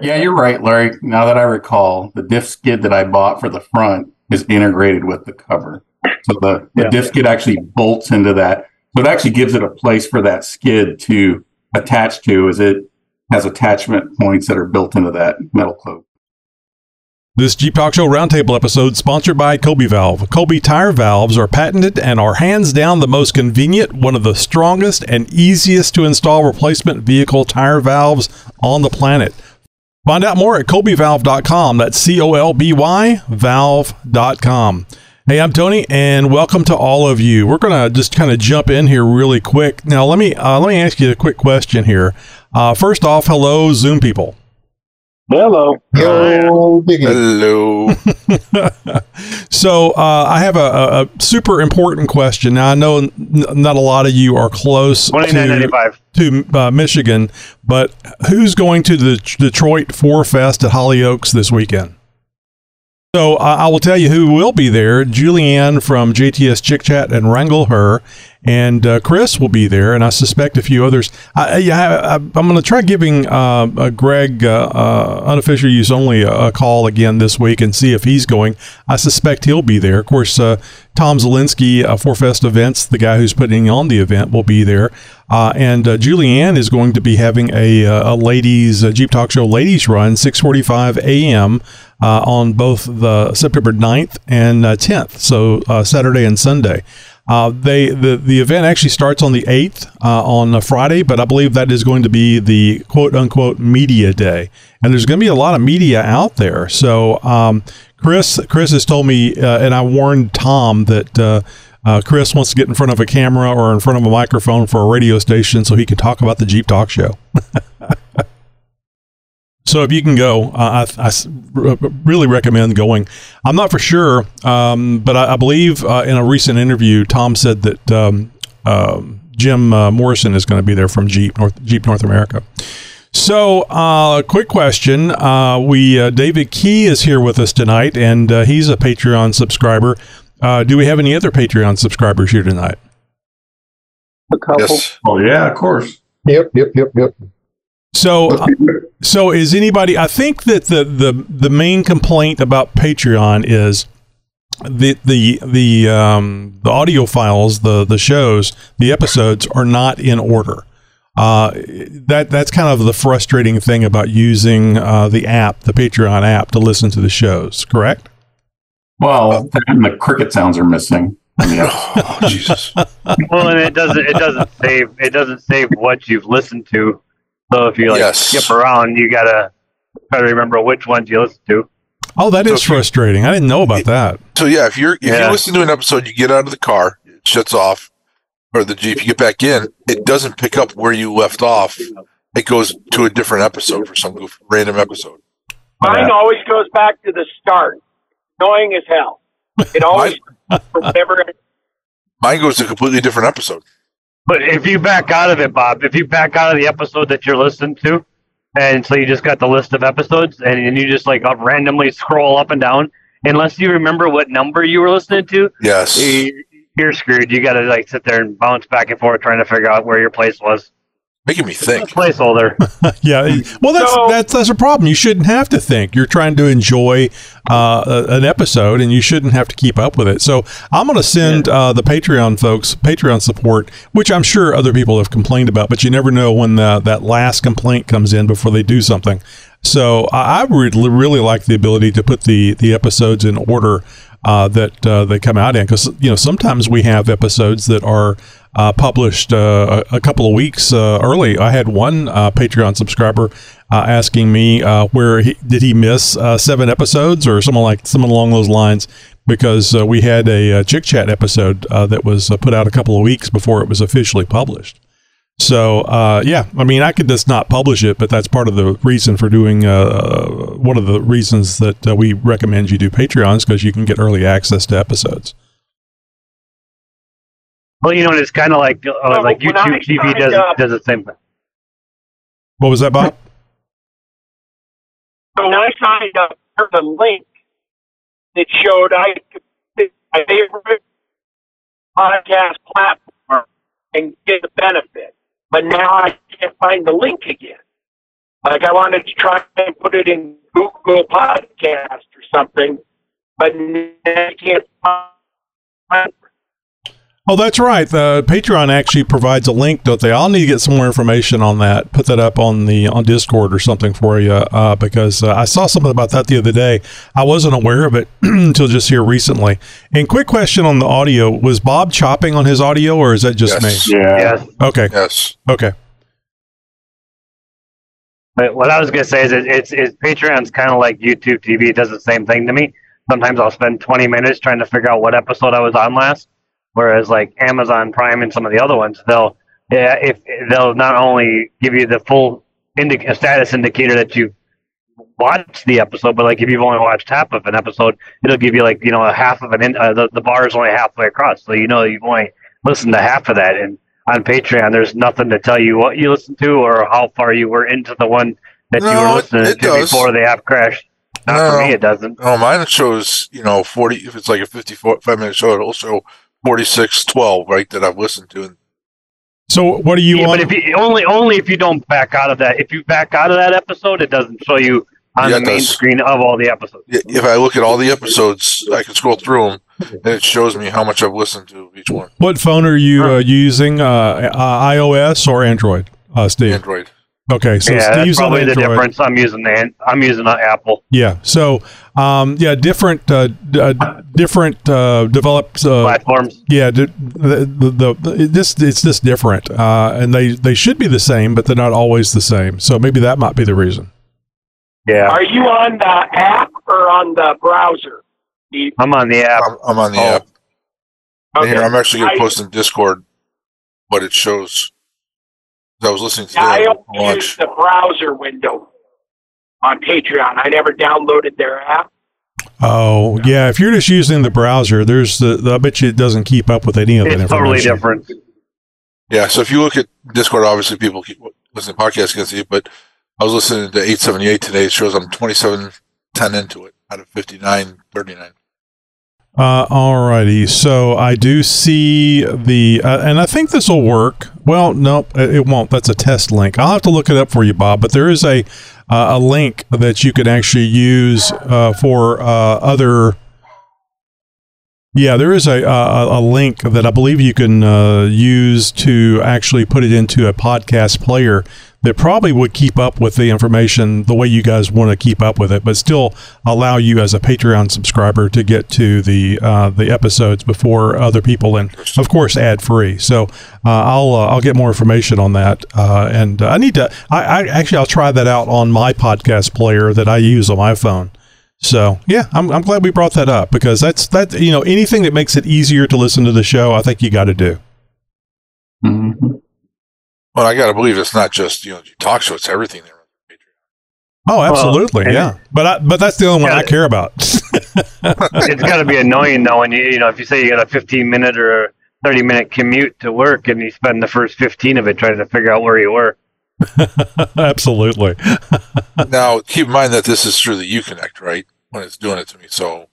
Yeah, you're right, Larry. Now that I recall, the diff skid that I bought for the front is integrated with the cover. So the, the Yeah. diff skid actually bolts into that. So it actually gives it a place for that skid to attach to as it has attachment points that are built into that metal cloak. This Jeep Talk Show Roundtable episode sponsored by Colby Valve. Colby tire valves are patented and are hands down the most convenient, one of the strongest and easiest to install replacement vehicle tire valves on the planet. Find out more at colbyvalve.com. That's C O L B Y valve.com. Hey, I'm Tony, and welcome to all of you. We're gonna just kind of jump in here really quick. Now, let me uh, let me ask you a quick question here. Uh, first off, hello, Zoom people. Hello. Yo, Biggie. Hello. So uh, I have a, a, a super important question. Now I know n- not a lot of you are close Twenty nine ninety to, to uh, Michigan, but who's going to the Ch- Detroit Four Fest at Holly Oaks this weekend? So uh, I will tell you who will be there. Julianne from JTS Chick Chat and Wrangle Her, and uh, Chris will be there, and I suspect a few others. I, I'm going to try giving uh, uh, Greg, uh, uh, unofficial use only, a, a call again this week and see if he's going. I suspect he'll be there. Of course, uh, Tom Zelinsky, uh, Four Fest Events, the guy who's putting on the event, will be there. Uh, and uh, Julianne is going to be having a, a ladies uh, Jeep Talk Show ladies run, 6:45 a.m. Uh, on both the September 9th and uh, 10th, so Saturday and Sunday. Uh, they the the event actually starts on the 8th uh, on a Friday, but I believe that is going to be the quote unquote media day, and there's going to be a lot of media out there. So um, Chris Chris has told me, uh, and I warned Tom that. Uh, uh, Chris wants to get in front of a camera or in front of a microphone for a radio station so he can talk about the Jeep Talk Show. so if you can go, uh, I, I s- r- really recommend going. I'm not for sure, um, but I, I believe uh, in a recent interview, Tom said that um, um Jim uh, Morrison is going to be there from Jeep North Jeep North America. So, uh, quick question: uh, We uh, David Key is here with us tonight, and uh, he's a Patreon subscriber. Uh, do we have any other Patreon subscribers here tonight? A couple. Yes. Oh yeah, of course. Yep, yep, yep, yep. So, uh, so is anybody? I think that the the the main complaint about Patreon is the the the um the audio files, the the shows, the episodes are not in order. Uh, that that's kind of the frustrating thing about using uh, the app, the Patreon app, to listen to the shows. Correct? Well, and the cricket sounds are missing. Yeah. Oh, Jesus. Well, and it doesn't it doesn't save it doesn't save what you've listened to. So if you like Yes. skip around, you gotta try to remember which ones you listen to. Oh, that is So- frustrating. I didn't know about that. So yeah, if you're if Yeah. you listen to an episode, you get out of the car, it shuts off, or the Jeep, you get back in, it doesn't pick up where you left off. It goes to a different episode for some goof- random episode. Mine always goes back to the start. Annoying as hell. It always remember Mine goes to a completely different episode. But if you back out of it, Bob, if you back out of the episode that you're listening to, and so you just got the list of episodes, and, and you just like uh, randomly scroll up and down, unless you remember what number you were listening to, Yes. you- you're screwed. You got to like sit there and bounce back and forth trying to figure out where your place was. Making me think. Placeholder. yeah. Well, that's So- that's that's a problem. You shouldn't have to think. You're trying to enjoy uh, a- an episode, and you shouldn't have to keep up with it. So I'm going to send uh, the Patreon folks Patreon support, which I'm sure other people have complained about, but you never know when the, that last complaint comes in before they do something. So I, I would li- really like the ability to put the the episodes in order uh, that uh, they come out in because you know sometimes we have episodes that are uh, published uh, a, a couple of weeks uh, early. I had one uh, Patreon subscriber uh, asking me uh, where he, did he miss seven episodes or someone like someone along those lines because we had a, uh chick chat episode that was put out a couple of weeks before it was officially published. So yeah, I mean, I could just not publish it, but that's part of the reason for doing. One of the reasons that we recommend you do Patreons because you can get early access to episodes. Well, you know, and it's kind of like uh, No, like when I YouTube TV does up- does the same thing. What was that, Bob? when I signed up for the link that showed I could pick my favorite podcast platform and get the benefit. But now I can't find the link again. Like I wanted to try and put it in Google Podcast or something, but I can't find. Oh, that's right. The Patreon actually provides a link, don't they? I'll need to get some more information on that. Put that up on the on Discord or something for you, uh, because uh, I saw something about that the other day. I wasn't aware of it until just here recently. And quick question on the audio: Was Bob chopping on his audio, or is that just Yes. me? Yeah. Yes. Okay, Yes. okay. But what I was gonna say is it, it's it's Patreon's kind of like YouTube TV. It does the same thing to me. Sometimes I'll spend 20 minutes trying to figure out what episode I was on last, whereas like Amazon Prime and some of the other ones, they'll yeah, if they'll not only give you the full indic- status indicator that you've watched the episode, but like if you've only watched half of an episode, it'll give you like you know a half of an in, uh, the the bar is only halfway across, so you know you've only listened to half of that. And on Patreon, there's nothing to tell you what you listened to or how far you were into the one that you were listening it to does. before the app crashed. Not for No. me, it doesn't. Oh, mine shows, you know, 40, if it's like a 55 minute show, it'll show 46, 12, right, that I've listened to. So, what do you Yeah, want? but if you only only if you don't back out of that, if you back out of that episode, it doesn't show you on Yeah, the main does. screen of all the episodes. i- if I look at all the episodes, I can scroll through them and it shows me how much I've listened to each one. what phone are you uh, using? Uh, uh, iOS or Android, uh, Steve? Android. Okay, so yeah, that's Steve's on probably the difference. I'm using the an- I'm using an Apple. Yeah. So, um, yeah, different, uh, d- uh, different uh, developed. Uh, platforms. yeah, d- the, the, the, the this it's just different, uh, and they they should be the same, but they're not always the same. So maybe that might be the reason. Yeah, Are you on the app or on the browser? Steve? I'm on the app. I'm, I'm on the Oh. app. And here, I'm actually going to post in Discord but it shows. 'Cause I was listening to Yeah, I only on use the browser window on Patreon. I never downloaded their app. Oh, yeah. If you're just using the browser, there's the, the I bet you it doesn't keep up with any of that It's totally information. different. Yeah, so if you look at Discord, obviously people keep listening to podcasts can see but I was listening to 878 today. It shows I'm 27, 10 into it out of 59, 39. Uh, all righty. So I do see the, uh, and I think this will work. Well, nope, it won't. That's a test link. I'll have to look it up for you, Bob. But there is a uh, a link that you can actually use uh, for uh, other. Yeah, there is a, a a link that I believe you can uh, use to actually put it into a podcast player that probably would keep up with the information the way you guys want to keep up with it, but still allow you as a Patreon subscriber to get to the uh, the episodes before other people, and of course ad free. So uh, I'll uh, I'll get more information on that, uh, and I need to. I, I actually I'll try that out on my podcast player that I use on my phone. So yeah, I'm, I'm glad we brought that up because that's that you know anything that makes it easier to listen to the show, I think you got to do. Mhm. Well, I got to believe it's not just, you know, talk show, it's everything there. on Patreon. Oh, absolutely, and- yeah. But I, but that's the only one Yeah. I care about. it's got to be annoying though when you you know if you say you got a 15 minute or a 30 minute commute to work and you spend the first 15 of it trying to figure out where you were. absolutely. now, keep in mind that this is through the Uconnect, right? When it's doing it to me. So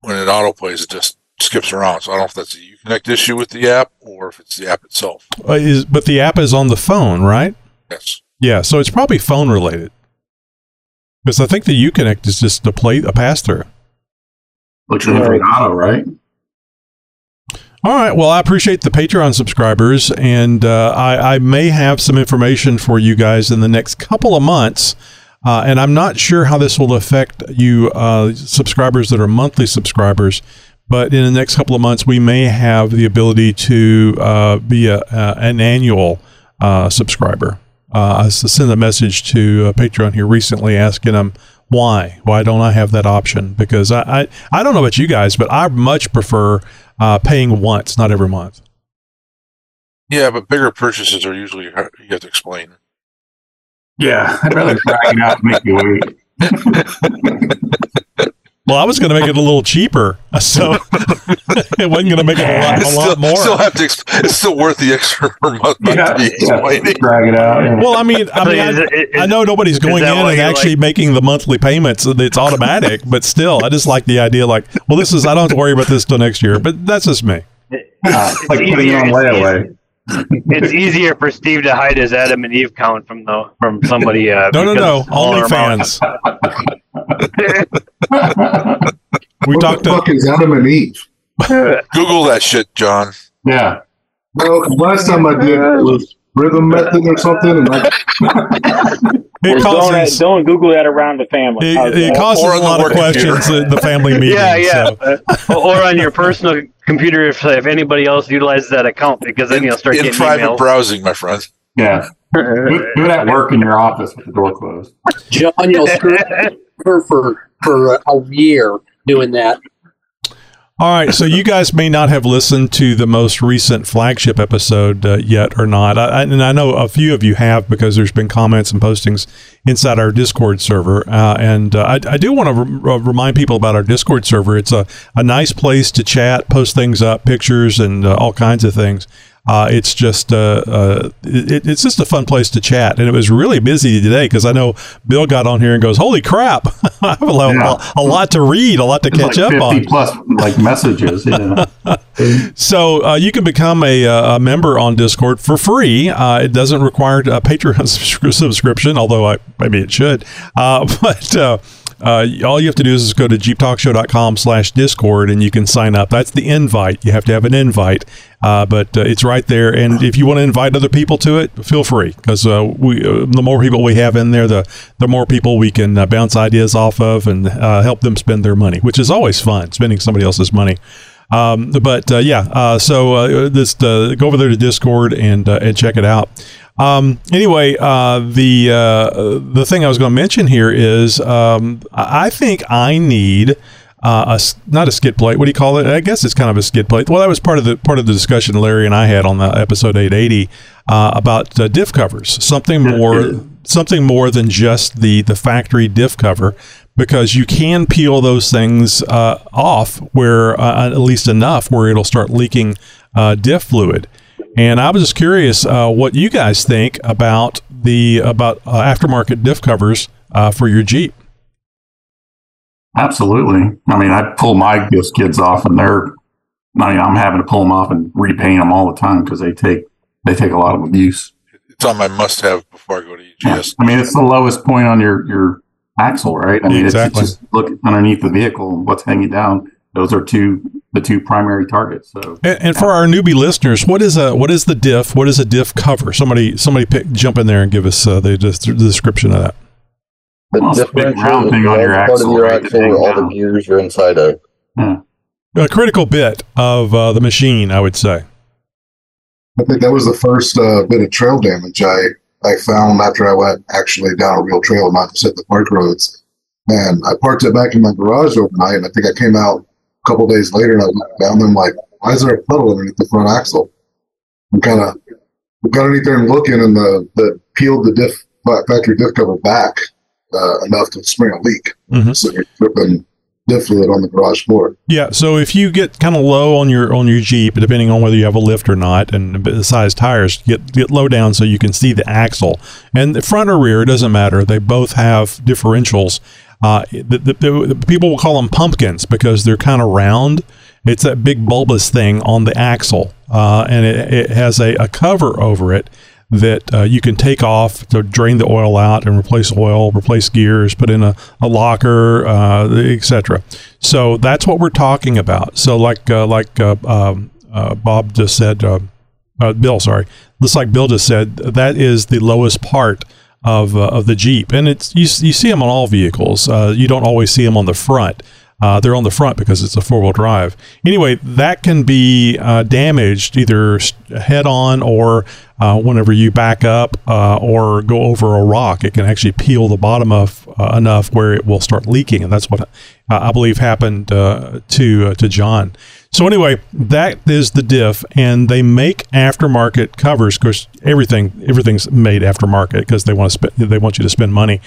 when it auto plays, it just skips around. So I don't know if that's a Uconnect issue with the app or if it's the app itself. Uh, is but the app is on the phone, right? Yes. Yeah, so it's probably phone related. Because I think the Uconnect is just a play a pass through. Which is Right. auto, right? All right. Well, I appreciate the Patreon subscribers, and uh, I, I may have some information for you guys in the next couple of months. Uh, and I'm not sure how this will affect you uh, subscribers that are monthly subscribers, but in the next couple of months, we may have the ability to uh, be a, uh, an annual uh, subscriber. Uh, I s- sent a message to uh, Patreon here recently asking them why. Why don't I have that option? Because I, I, I don't know about you guys, but I much prefer uh, paying once, not every month. Yeah, but bigger purchases are usually hard, you have to explain. Yeah, I'd rather drag it out and make you wait. Well, I was going to make it a little cheaper, so it wasn't going to make it a lot, a It's lot more. still have to. Ex- it's still worth the extra month month Yeah, to be yeah, explaining. drag it out. yeah. well, I mean, I mean, Is I, it- is- I know nobody's going in and actually like- making the monthly payments. It's automatic, but still, I just like the idea. Like, well, this is I don't have to worry about this till next year. But that's just me. It's like putting it easier- on it's layaway. it's easier for Steve to hide his Adam and Eve count from the from somebody. Uh, No, no, no. of smaller OnlyFans. amount. We what talked the to fuck is Adam and Eve? Google that shit, John. yeah. Well, last time I did it was rhythm method or something, and I, it Or don't, don't Google that around the family. it, How's it causes Or a lot of work computer. questions at the family meeting. yeah, yeah. so- or on your personal computer if, if anybody else utilizes that account, because then In, you'll start in getting private emails. browsing, my friend. Yeah. Do, do it work in your office with the door closed. John, you'll screw her for for a year doing that. All right, so you guys may not have listened to the most recent flagship episode uh, yet or not, I, and I know a few of you have because there's been comments and postings inside our Discord server. Uh, and uh, I, I do want to re- remind people about our Discord server. It's a, a nice place to chat, post things up, pictures, and uh, all kinds of things. Uh, it's just uh, uh, it, it's just a fun place to chat, and it was really busy today because I know Bill got on here and goes, "Holy crap! I have a lot, Yeah. a lot to read, a lot to It's catch like up on." plus like messages. Yeah. So uh, you can become a, uh, a member on Discord for free. Uh, it doesn't require a Patreon subscription, although I maybe it should. Uh, but uh, all you have to do is go to jeeptalkshow.com slash discord and you can sign up. That's the invite. You have to have an invite, uh, but uh, it's right there. And if you want to invite other people to it, feel free because uh, we uh, the more people we have in there, the the more people we can uh, bounce ideas off of and help them spend their money, which is always fun, spending somebody else's money. Um, but uh, yeah, uh, so uh, this uh, go over there to Discord and uh, and check it out. Um, anyway, uh, the uh, the thing I was going to mention here is um, I think I need uh, a not a skid plate. What do you call it? I guess it's kind of a skid plate. Well, that was part of the part of the discussion Larry and I had on the episode 880 uh, about uh, diff covers. Something more something more than just the the factory diff cover because you can peel those things uh, off where uh, at least enough where it'll start leaking uh, diff fluid. And I was just curious uh, what you guys think about the about uh, aftermarket diff covers uh, for your Jeep. Absolutely. I mean, I pull my ghost kids off, and they're. I mean, I'm having to pull them off and repaint them all the time because they take they take a lot of abuse. It's on my must-have before I go to E Yeah. I mean, it's the lowest point on your your axle, right? I mean, Exactly. it's, it's just look underneath the vehicle and what's hanging down. Those are two the two primary targets. So And, and for our newbie listeners, what is a what is the diff? What is a diff cover? Somebody somebody pick, jump in there and give us uh, the, the description of that. the Well, it's big differential round thing on your large part of axle, your right, axle where hangs all the gears are inside of. A critical bit of uh, the machine, I would say. I think that was the first uh, bit of trail damage I, I found after I went actually down a real trail, not just at the park roads. And I parked it back in my garage overnight, and I think I came out a couple days later and I looked down and I'm like, why is there a puddle underneath the front axle? I'm kind of got underneath there and looking, and the, the peeled the diff factory diff cover back uh, enough to spring a leak. Mhm. So you're dripping fluid on the garage floor. Yeah, so if you get kind of low on your on your Jeep, depending on whether you have a lift or not, and the size tires, get get low down so you can see the axle and the front or rear. It doesn't matter. They both have differentials. Uh, the, the, the, the people will call them pumpkins because they're kind of round. It's that big bulbous thing on the axle, uh, and it, it has a, a cover over it that uh, you can take off to drain the oil out and replace oil, replace gears, put in a, a locker, uh, etc. So that's what we're talking about. So like uh, like uh, um, uh, Bob just said, uh, Bill, sorry, just like Bill just said, that is the lowest part of of the Jeep, and it's you, you see them on all vehicles. You don't always see them on the front. Uh, they're on the front because it's a four wheel drive. Anyway, that can be uh, damaged either head on or uh, whenever you back up uh, or go over a rock. It can actually peel the bottom of uh, enough where it will start leaking, and that's what uh, I believe happened to to John. So anyway, that is the diff, and they make aftermarket covers. Of course, everything everything's made aftermarket because they want to spend they want you to spend money.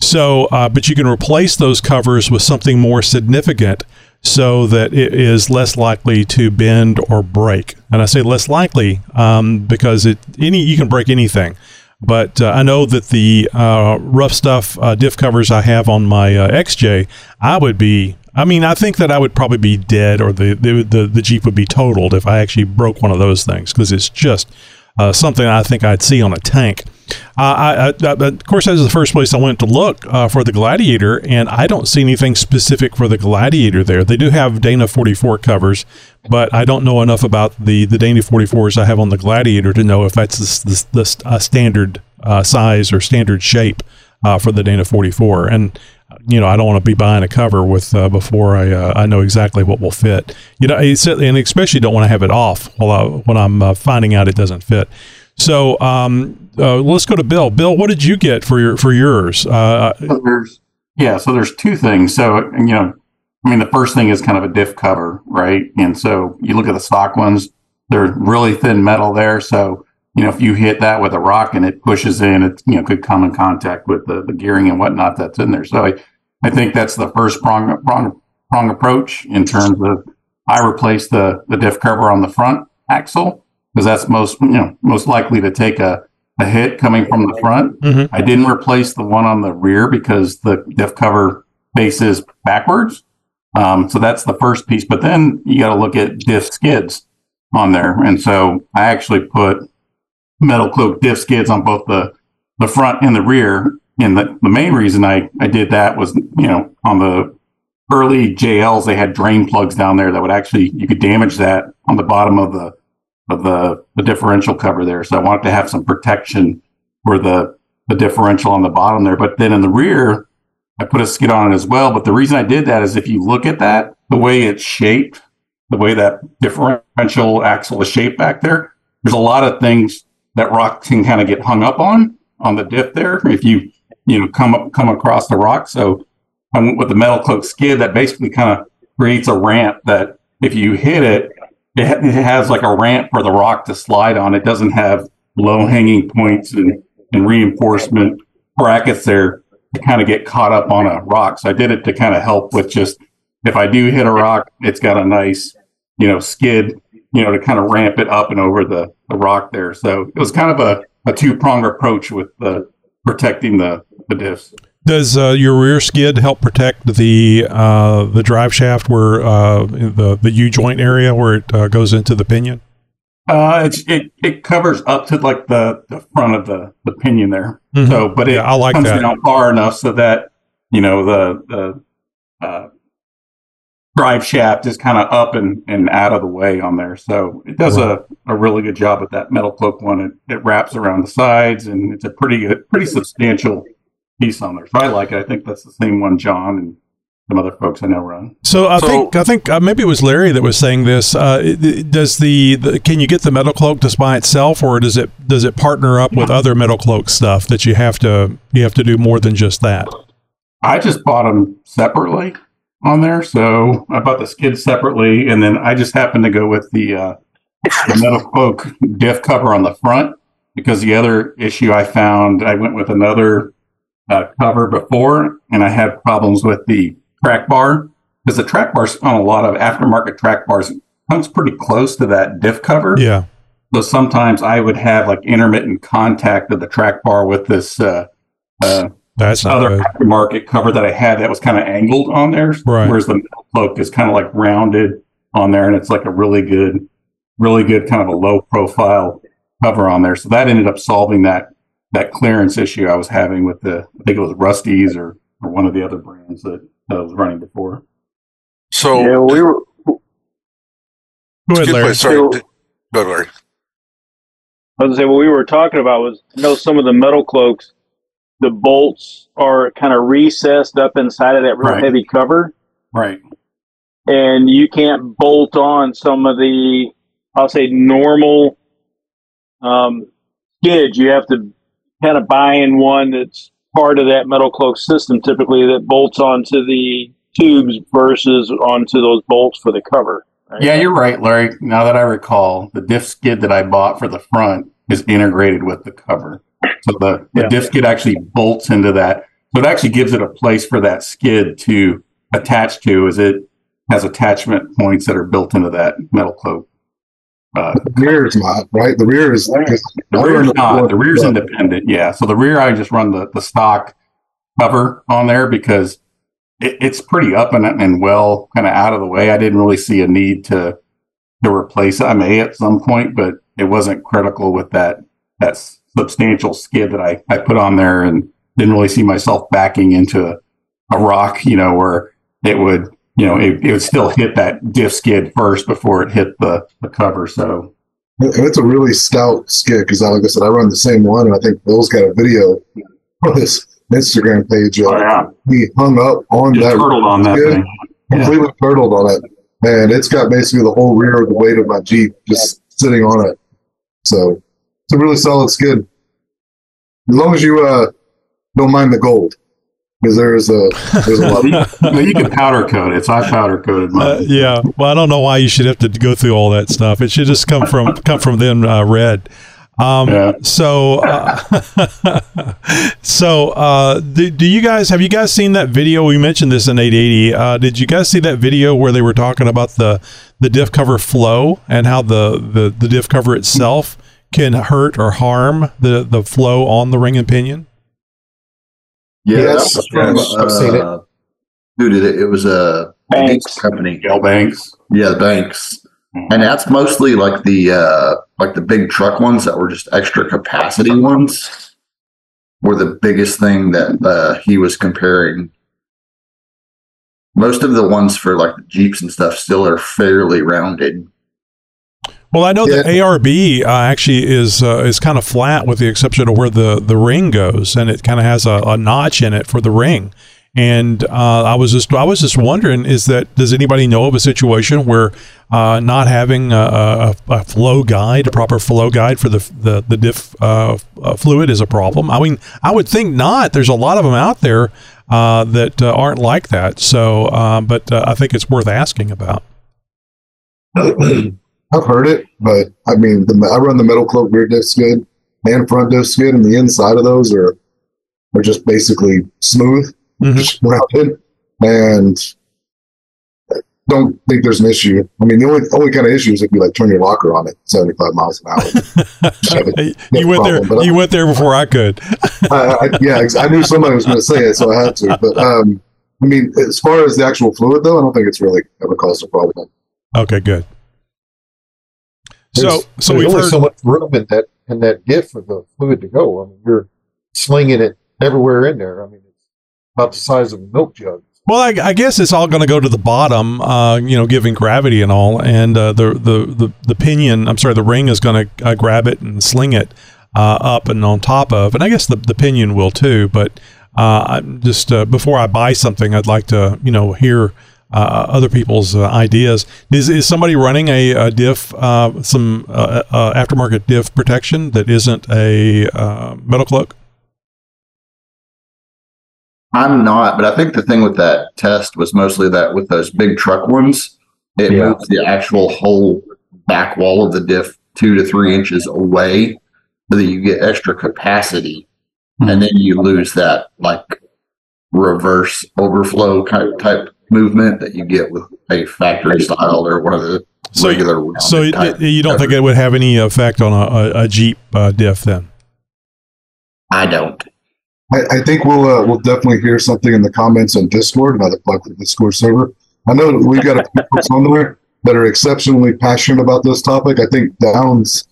So, uh, but you can replace those covers with something more significant so that it is less likely to bend or break. And I say less likely um, because it any you can break anything. But uh, I know that the uh, rough stuff uh, diff covers I have on my uh, XJ, I would be. I mean, I think that I would probably be dead, or the the the, the Jeep would be totaled if I actually broke one of those things because it's just uh, something I think I'd see on a tank. Uh, I, I, of course, that was the first place I went to look uh, for the Gladiator, and I don't see anything specific for the Gladiator there. They do have Dana 44 covers, but I don't know enough about the, the Dana 44s I have on the Gladiator to know if that's the, the, the standard uh, size or standard shape uh, for the Dana 44. And you know, I don't want to be buying a cover with uh, before I uh, I know exactly what will fit. You know, and especially don't want to have it off while I, when I'm uh, finding out it doesn't fit. So um, uh, let's go to Bill. Bill, what did you get for your for yours? Uh, there's yeah, so there's two things. So you know, I mean, the first thing is kind of a diff cover, right? And so you look at the stock ones; they're really thin metal there. So you know, if you hit that with a rock and it pushes in, it you know could come in contact with the, the gearing and whatnot that's in there. So I, I think that's the first prong, prong prong approach in terms of I replace the the diff cover on the front axle because that's most you know most likely to take a, a hit coming from the front. Mm-hmm. I didn't replace the one on the rear because the diff cover faces backwards. Um, so that's the first piece. But then you got to look at diff skids on there, and so I actually put metal cloak diff skids on both the the front and the rear. And the, the main reason I, I did that was, you know, on the early JLs, they had drain plugs down there that would actually, you could damage that on the bottom of the, of the, the differential cover there. So I wanted to have some protection for the, the differential on the bottom there. But then in the rear, I put a skid on it as well. But the reason I did that is if you look at that, the way it's shaped, the way that differential axle is shaped back there, there's a lot of things that rock can kind of get hung up on on the diff there if you you know come up come across the rock. So I went with the metal cloak skid that basically kind of creates a ramp that if you hit it, it, it has like a ramp for the rock to slide on. It doesn't have low hanging points and, and reinforcement brackets there to kind of get caught up on a rock. So I did it to kind of help with just if I do hit a rock, it's got a nice, you know, skid, you know, to kind of ramp it up and over the, the rock there. So it was kind of a, a two pronged approach with the protecting the, the. Does uh, your rear skid help protect the uh, the drive shaft where uh, the the U joint area where it uh, goes into the pinion? Uh, it's, it it covers up to like the, the front of the, the pinion there. Mhm. So, but it Yeah, I like comes that. down far enough so that you know the the uh, drive shaft is kind of up and, and out of the way on there. So it does a, a really good job with that metal cloak one. It, it wraps around the sides and it's a pretty good, pretty substantial piece on there. So I like it. I think that's the same one John and some other folks I know run. So I So- think I think uh, maybe it was Larry that was saying this. Uh, it- it- does the, the can you get the metal cloak just by itself, or does it does it partner up with other metal cloak stuff that you have to you have to do more than just that? I just bought them separately on there. So I bought the skid separately, and then I just happened to go with the, uh, the metal cloak diff cover on the front because the other issue I found, I went with another uh, cover before, and I had problems with the track bar because the track bar on a lot of aftermarket track bars comes pretty close to that diff cover. Yeah, So sometimes I would have like intermittent contact of the track bar with this. Uh, uh, that's other good. aftermarket cover that I had that was kind of angled on there. Right. Whereas the metal cloak is kind of like rounded on there, and it's like a really good, really good kind of a low profile cover on there. So that ended up solving that that clearance issue I was having with the I think it was Rusty's or or one of the other brands that, that I was running before. So, Yeah, we were. Go ahead, Larry. plate, sorry. So- Go ahead, Larry. I was gonna say what we were talking about was you know some of the metal cloaks, the bolts are kind of recessed up inside of that real Right. heavy cover, Right. and you can't bolt on some of the I'll say normal um, skids. You have to kind of buying one that's part of that metal cloak system, typically that bolts onto the tubes versus onto those bolts for the cover. right? Yeah, you're right, Larry. Now that I recall, the diff skid that I bought for the front is integrated with the cover. So the, the Yeah. diff skid actually bolts into that. So it actually gives it a place for that skid to attach to as it has attachment points that are built into that metal cloak. Uh, The rear is not, right? The rear is. the rear's not, the rear's independent, yeah. So the rear, I just run the, the stock cover on there because it, it's pretty up and, and well kind of out of the way. I didn't really see a need to to replace it. I may at some point, but it wasn't critical with that that substantial skid that I, I put on there and didn't really see myself backing into a, a rock, you know, where it would, you know, it, it would still hit that diff skid first before it hit the, the cover. So it's a really stout skid because, like I said, I run the same one, and I think Bill's got a video on his Instagram page. oh, Uh, yeah, he hung up on just that, turtled on that skid. Yeah. completely turtled on it, and it's got basically the whole rear of the weight of my Jeep just sitting on it. So it's a really solid skid. As long as you uh, don't mind the gold, because there's a there's a lot. you, you can powder coat it. So I powder coated Uh, mine. yeah. Well, I don't know why you should have to go through all that stuff. It should just come from come from them uh, red. Um, Yeah. So, uh, so uh, do, do you guys have you guys seen that video? We mentioned this in 880. Uh, did you guys see that video where they were talking about the the diff cover flow and how the the, the diff cover itself can hurt or harm the the flow on the ring and pinion? Yeah, Yes, that was from, I've seen it. uh, Who did it? It was a Banks. company. Gale Banks. Yeah, the banks. And that's mostly like the uh like the big truck ones that were just extra capacity ones were the biggest thing that uh he was comparing. Most of the ones for like the Jeeps and stuff still are fairly rounded. Well, I know Yeah. the ARB uh, actually is uh, is kind of flat, with the exception of where the, the ring goes, and it kind of has a, a notch in it for the ring. And uh, I was just I was just wondering, is that does anybody know of a situation where uh, not having a, a, a flow guide, a proper flow guide for the the, the diff uh, uh, fluid is a problem? I mean, I would think not. There's a lot of them out there uh, that uh, aren't like that. So, uh, but uh, I think it's worth asking about. I've heard it, but I mean, the, I run the metal cloak rear diff skid and front diff skid, and the inside of those are are just basically smooth, Mhm. just rounded, and I don't think there's an issue. I mean, the only only kind of issue is if you like turn your locker on at 75 miles an hour. you went there. problem, I- You went there before I could. I, I, yeah, I knew somebody was going to say it, so I had to. But um, I mean, as far as the actual fluid, though, I don't think it's really ever caused a problem. Okay, good. So, so there's we've only heard. so much room in that in that diff for the fluid to go. I mean, you're slinging it everywhere in there. I mean, it's about the size of a milk jug. well, I, I guess it's all going to go to the bottom, uh, you know, giving gravity and all, and uh, the, the the the pinion. I'm sorry, the ring is going to uh, grab it and sling it uh, up and on top of, and I guess the the pinion will too. But uh, I'm just uh, before I buy something, I'd like to you know hear. Uh, other people's uh, ideas. Is is somebody running a, a diff, uh, some uh, uh, aftermarket diff protection that isn't a uh, metal cloak? I'm not, but I think the thing with that test was mostly that with those big truck ones, it Yeah. moves the actual whole back wall of the diff two to three inches away so that you get extra capacity. And then you lose that like reverse overflow type type movement that you get with a factory style or one of the So- regular. So you, type you don't think it would have any effect on a, a, a Jeep uh, diff then? I don't. I, I think we'll uh, we'll definitely hear something in the comments on Discord, another plug for the Discord server. I know we've got a few folks on there that are exceptionally passionate about this topic. I think Downs,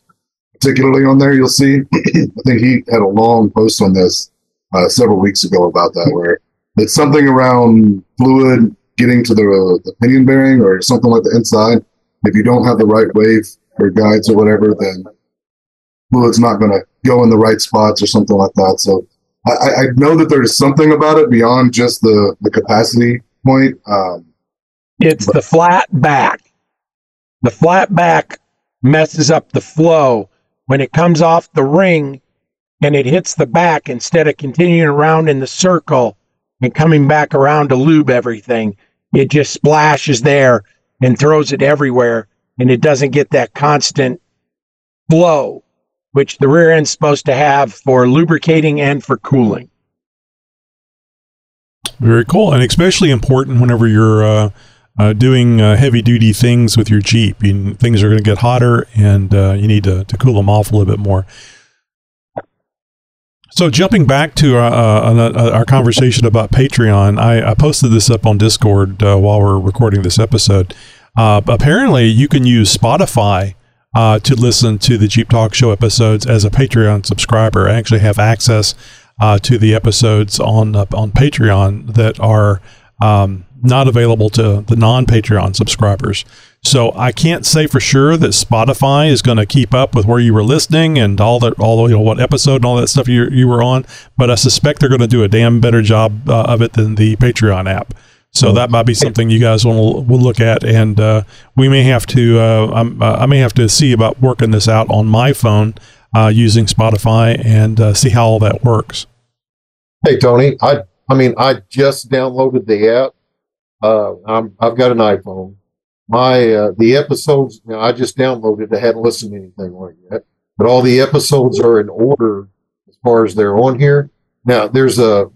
particularly on there, you'll see. I think he had a long post on this uh, several weeks ago about that, where it's something around fluid getting to the the pinion bearing or something like the inside. If you don't have the right wave or guides or whatever, then fluid's not going to go in the right spots or something like that. So I, I- know that there's something about it beyond just the, the capacity point. Um, It's the flat back. The flat back messes up the flow when it comes off the ring and it hits the back instead of continuing around in the circle and coming back around to lube everything. It just splashes there and throws it everywhere and it doesn't get that constant flow, which the rear end's supposed to have for lubricating and for cooling. Very cool, and especially important whenever you're uh, uh, doing uh, heavy duty things with your Jeep. You, things are going to get hotter, and uh, you need to, to cool them off a little bit more. So, jumping back to uh, uh, uh, our conversation about Patreon, I, I posted this up on Discord uh, while we're recording this episode. Uh, apparently, you can use Spotify uh, to listen to the Jeep Talk Show episodes as a Patreon subscriber. I actually have access to the episodes on on Patreon that are um, not available to the non Patreon subscribers. So I can't say for sure that Spotify is going to keep up with where you were listening and all that, all you know, what episode and all that stuff you you were on. But I suspect they're going to do a damn better job uh, of it than the Patreon app. So that might be something you guys will will look at, and uh, we may have to. Uh, I'm, uh, I may have to see about working this out on my phone uh, using Spotify and uh, see how all that works. Hey Tony, I I mean I just downloaded the app. Uh, I'm I've got an iPhone. My uh, the episodes you know, I just downloaded. I hadn't listened to anything like yet, but all the episodes are in order as far as they're on here. Now there's a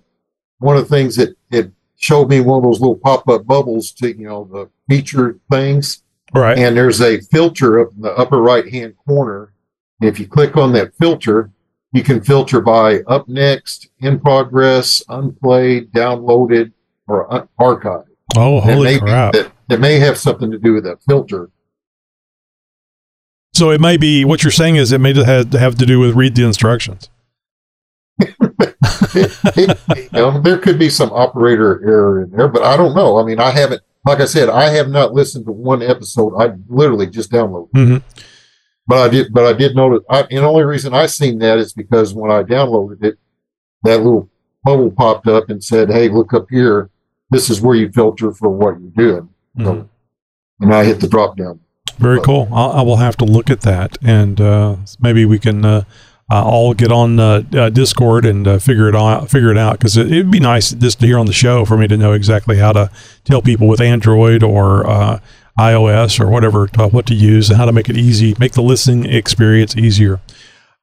one of the things that it showed me one of those little pop up bubbles to you know the feature things. Right. And there's a filter up in the upper right hand corner. And if you click on that filter, you can filter by up next, in progress, unplayed, downloaded, or un- archived. Oh, holy may, crap! That, that may have something to do with that filter. So it may be what you're saying is it may have, have to do with read the instructions. It- you know, there could be some operator error in there, but I don't know. I mean, I haven't, like I said, I have not listened to one episode. I literally just downloaded. Mhm. But I did, but I did notice. I, and the only reason I seen that is because when I downloaded it, that little bubble popped up and said, "Hey, look up here. This is where you filter for what you're doing." So, Mhm. and I hit the drop down. Very cool. I'll, I will have to look at that, and uh, maybe we can uh, uh, all get on uh, uh, Discord and uh, figure it out. Figure it out because it, it'd be nice just to hear on the show for me to know exactly how to tell people with Android or uh, iOS or whatever to, what to use and how to make it easy, make the listening experience easier.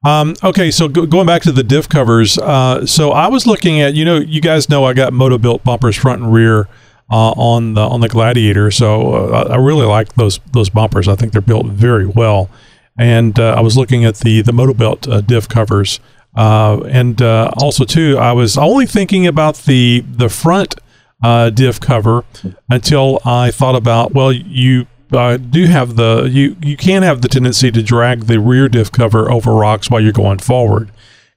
Um, okay, so go, going back to the diff covers, uh, so I was looking at, you know, you guys know I got MotoBilt bumpers front and rear uh, on the on the Gladiator, so uh, I really like those those bumpers. I think they're built very well. And uh, I was looking at the the MotoBilt uh, diff covers, uh, and also too, I was only thinking about the the front diff cover until I thought about well, you uh, do have the you you can have the tendency to drag the rear diff cover over rocks while you're going forward.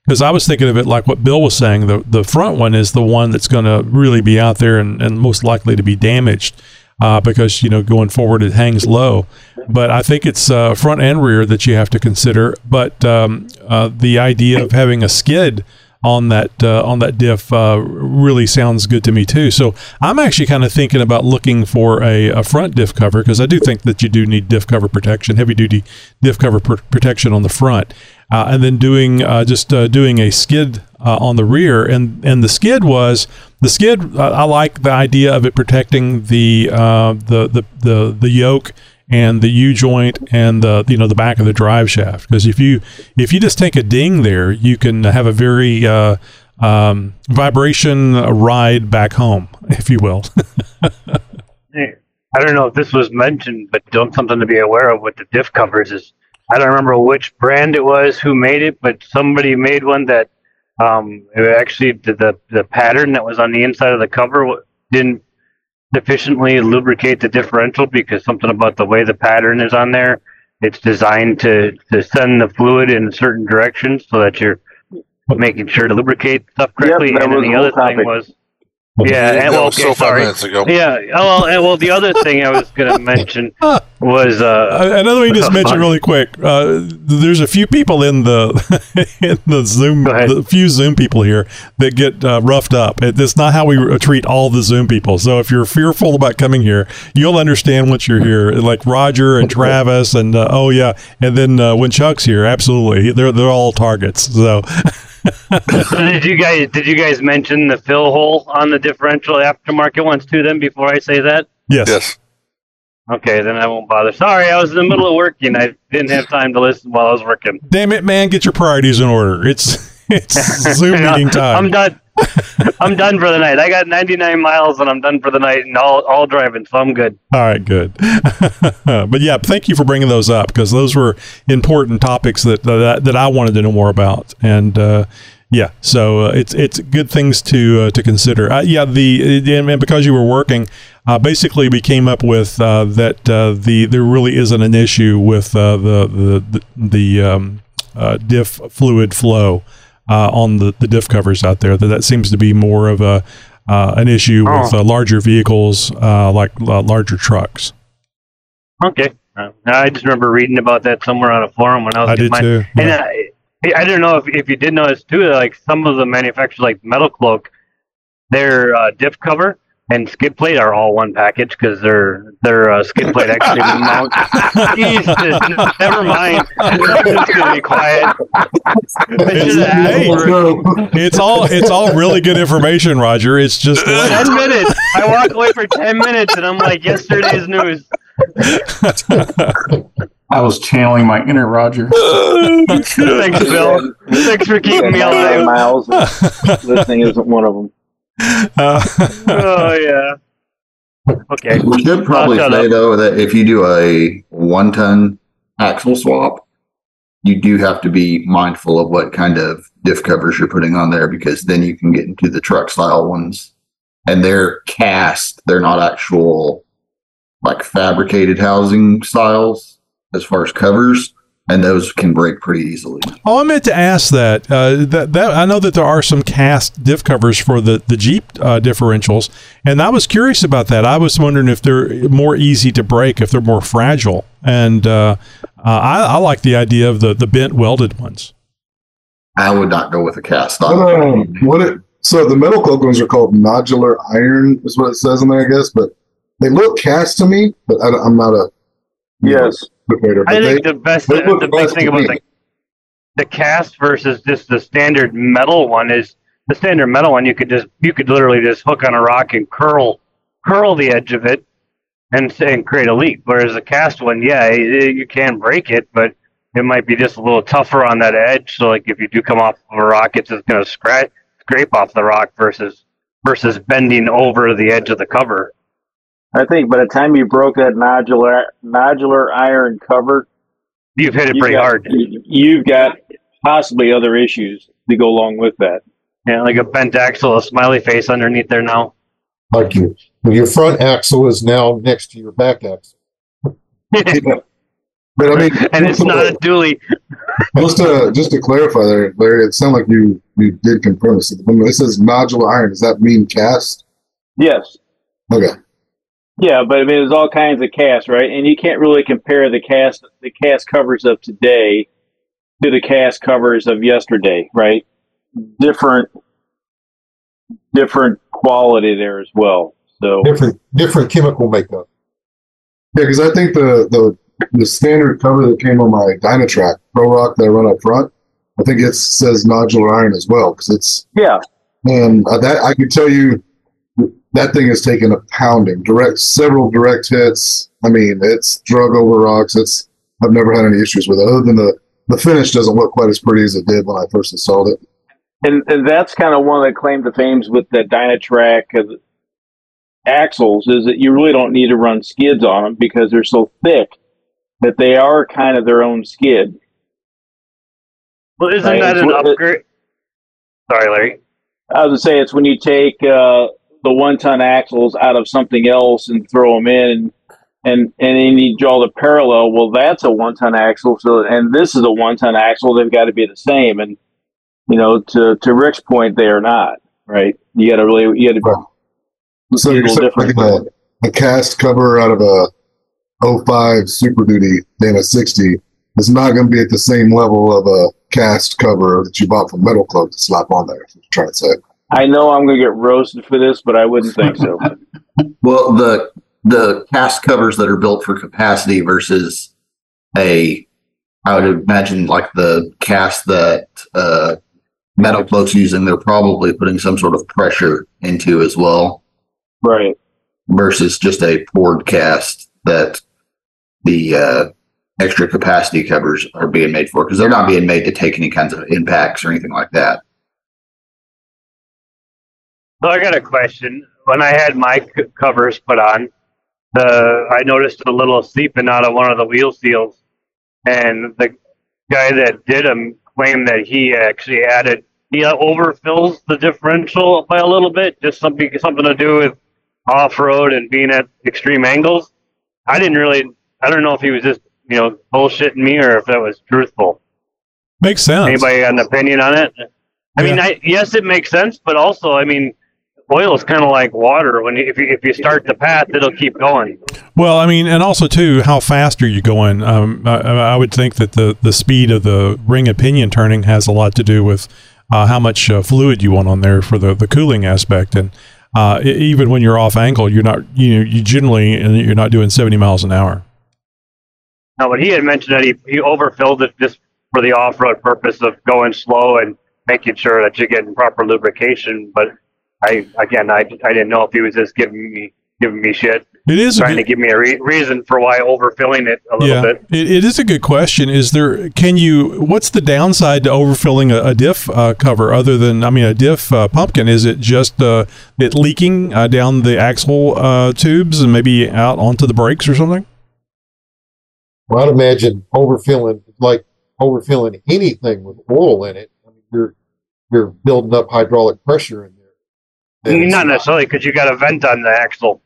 Because I was thinking of it like what Bill was saying, the the front one is the one that's going to really be out there and, and most likely to be damaged uh, because you know going forward it hangs low. But I think it's uh, front and rear that you have to consider. But um, uh, the idea of having a skid on that uh, on that diff uh, really sounds good to me too. So I'm actually kind of thinking about looking for a, a front diff cover because I do think that you do need diff cover protection, heavy duty diff cover pr- protection on the front, uh, and then doing uh, just uh, doing a skid uh, on the rear. And and the skid was the skid. Uh, I like the idea of it protecting the the the the the yoke and the U joint and the you know the back of the drive shaft. Because if you if you just take a ding there you can have a very uh, um, vibration ride back home if you will. I don't know if this was mentioned, but don't something to be aware of with the diff covers is I don't remember which brand it was who made it, but somebody made one that um, actually the the pattern that was on the inside of the cover didn't sufficiently lubricate the differential because something about the way the pattern is on there, it's designed to to send the fluid in a certain direction so that you're making sure to lubricate stuff correctly. that and then the other thing was. Yeah, and, well, okay, so five sorry. minutes ago. Yeah. Oh, well, and, well, the other thing I was going to mention was uh, Uh, another thing just mention really quick uh, there's a few people in the in the zoom Go the few zoom people here that get uh, roughed up it, it's not how we treat all the zoom people so if you're fearful about coming here you'll understand once you're here like roger and travis and uh, oh yeah and then uh, when chuck's here absolutely they're they're all targets so So did you guys did you guys mention the fill hole on the differential aftermarket ones too? Then before I say that, yes Yes. okay, then I won't bother. Sorry, I was in the middle of working. I didn't have time to listen while I was working. damn it man get your priorities in order it's it's zoom meeting time I'm done. I'm done for the night. I got 99 miles and I'm done for the night and all all driving, so I'm good. All right, good. but yeah, thank you for bringing those up because those were important topics that that, that I wanted to know more about. And uh, yeah, so uh, it's it's good things to uh, to consider. Uh, yeah, the and because you were working, Uh, basically, we came up with uh, that uh, the there really isn't an issue with the the the, the um, diff fluid flow uh, on the, the diff covers out there. That that seems to be more of a uh, an issue with uh, larger vehicles uh, like uh, larger trucks. Okay. I just remember reading about that somewhere on a forum when I was I did mine. too. And I, I don't know if, if you did notice too, like some of the manufacturers, like Metal Cloak, their uh, diff cover and skid plate are all one package because their their uh, skid plate actually mounts. Jesus, never mind. I'm just gonna be quiet. I Hey. It's all it's all really good information, Roger. It's just late. ten minutes. I walk away for ten minutes and I'm like yesterday's news. I was channeling my inner Roger. Thanks, Bill. Thanks for keeping me alive. miles. and Listening isn't one of them. Uh, Oh yeah. Okay. We should probably shut say up. though that if you do a one ton axle swap, you do have to be mindful of what kind of diff covers you're putting on there because then you can get into the truck style ones and they're cast. They're not actual like fabricated housing styles as far as covers, and those can break pretty easily. Oh, I meant to ask that. Uh, that that I know that there are some cast diff covers for the the Jeep uh, differentials, and I was curious about that. I was wondering if they're more easy to break, if they're more fragile, and uh, uh, I, I like the idea of the the bent welded ones. I would not go with a cast What, um, what it, so the MetalCloak ones are called nodular iron, is what it says in there, I guess. But they look cast to me, but I, am not a Yes. debater. I think they, the best, they the big best thing to about the, the cast versus just the standard metal one is the standard metal one. You could just, you could literally just hook on a rock and curl, curl the edge of it, and and create a leak. Whereas the cast one, yeah, y- you can break it, but it might be just a little tougher on that edge. So like if you do come off of a rock, it's just going to scratch, scrape off the rock versus versus bending over the edge of the cover. I think by the time you broke that nodular nodular iron cover, You've hit it you've pretty got- hard. You've got possibly other issues to go along with that. Yeah, like a bent axle, a smiley face underneath there now. Like your your front axle is now next to your back axle. but I mean, and it's not a dually. just to just to clarify there, Larry. It sounded like you you did confirm this. When it says nodular iron, does that mean cast? Yes. Okay. Yeah, but I mean, there's all kinds of casts, right? And you can't really compare the cast the cast covers of today to the cast covers of yesterday, right? Different, different quality there as well. So Different different chemical makeup. Yeah, because I think the, the the standard cover that came on my Dynatrac Pro Rock that I run up front, I think it says nodular iron as well because it's yeah, and uh, that I can tell you that thing has taken a pounding, direct several direct hits. I mean, it's drug over rocks. It's I've never had any issues with it other than the the finish doesn't look quite as pretty as it did when I first installed it. and, and that's kind of one of the claim to fames with the Dynatrac axles is that you really don't need to run skids on them because they're so thick that they are kind of their own skid. Well, isn't Right, that an upgrade? Sorry, Larry. I was to say it's when you take uh, the one ton axles out of something else and throw them in, and and then you draw the parallel. Well, that's a one ton axle, so and this is a one ton axle. They've got to be the same, and you know, to to Rick's point, they are not right. You got to really you got to So you're little saying different. like a, a cast cover out of a 05 Super Duty Dana 60 is not going to be at the same level of a cast cover that you bought from MetalCloak to slap on there trying to say. I know I'm going to get roasted for this, but I wouldn't think so. Well, the the cast covers that are built for capacity versus a, I would imagine like the cast that uh, MetalCloak's using, they're probably putting some sort of pressure into as well, right. versus just a poured cast that the uh, extra capacity covers are being made for because they're not being made to take any kinds of impacts or anything like that. So I got a question. When I had my c- covers put on, the I noticed a little seeping out of one of the wheel seals, and the guy that did them claimed that he actually added he overfills the differential by a little bit, just something something to do with off road and being at extreme angles, I didn't really. I don't know if he was just you know bullshitting me or if that was truthful. Makes sense. Anybody got an opinion on it? I mean, I, yes, it makes sense, but also, I mean, oil is kind of like water. When you, if you if you start the path, it'll keep going. Well, I mean, and also too, how fast are you going? Um, I, I would think that the the speed of the ring and pinion turning has a lot to do with uh, how much uh, fluid you want on there for the the cooling aspect, and uh, even when you're off angle, you're not you know you generally and you're not doing 70 miles an hour. No, but he had mentioned that he, he overfilled it just for the off road purpose of going slow and making sure that you're getting proper lubrication. But I again, I, I didn't know if he was just giving me giving me shit, It is trying good- to give me a re- reason for why overfilling it a little yeah, bit. It, it is a good question. Is there? Can you? What's the downside to overfilling a, a diff uh, cover other than I mean a diff uh, pumpkin? Is it just uh, it leaking uh, down the axle uh, tubes and maybe out onto the brakes or something? Well, I'd imagine overfilling, like overfilling anything with oil in it. I mean, you're you're building up hydraulic pressure in there. And Not necessarily because you got a vent on the axle.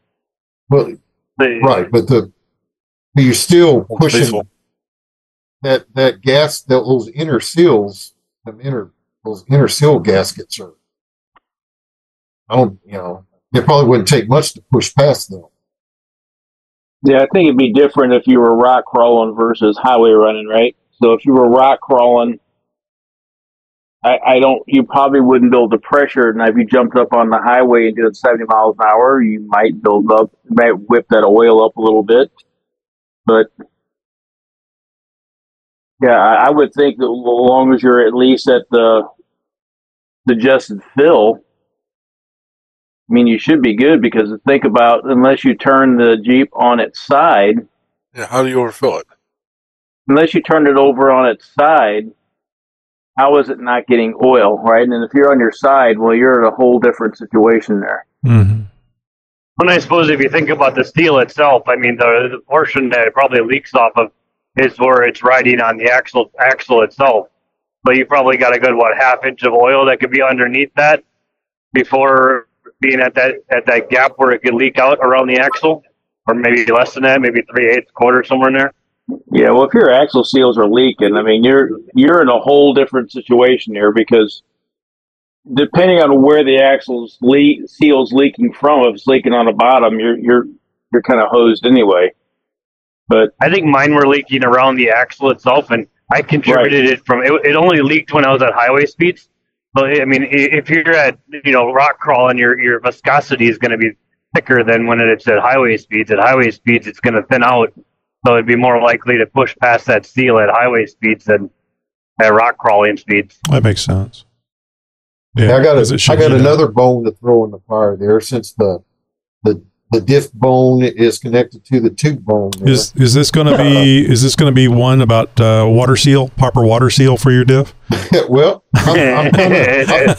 Well, The- right, but the but you're still pushing Faithful. that that gas that those inner seals, them inner those inner seal gaskets are. I don't, you know, it probably wouldn't take much to push past them. Yeah, I think it'd be different if you were rock crawling versus highway running, right? So if you were rock crawling, I, I don't. You probably wouldn't build the pressure. Now, if you jumped up on the highway and did 70 miles an hour, you might build up, might whip that oil up a little bit. But yeah, I, I would think that as long as you're at least at the suggested fill, I mean, you should be good because think about unless you turn the Jeep on its side, Yeah, how do you overfill it? unless you turn it over on its side, how is it not getting oil, right? And if you're on your side, well, you're in a whole different situation there. Mm-hmm. And I suppose if you think about the steel itself, I mean, the, the portion that it probably leaks off of is where it's riding on the axle axle itself. But you probably got a good what half inch of oil that could be underneath that before being at that at that gap where it could leak out around the axle, or maybe less than that, maybe three eighths, quarter somewhere in there. Yeah, well, if your axle seals are leaking, I mean, you're you're in a whole different situation here because depending on where the axle's le- seal's leaking from, if it's leaking on the bottom, you're you're you're kind of hosed anyway. But I think mine were leaking around the axle itself, and I contributed it from. It, it only leaked when I was at highway speeds. But I mean, if you're at you know rock crawling, your your viscosity is going to be thicker than when it's at highway speeds. At highway speeds, it's going to thin out, so it'd be more likely to push past that seal at highway speeds than at rock crawling speeds. That makes sense. Yeah, I got as it a, should I got be done. another bone to throw in the fire there since the the the diff bone is connected to the tube bone. There. Is is this going to be is this going to be one about uh, water seal proper water seal for your diff? well, I'm, I'm kinda,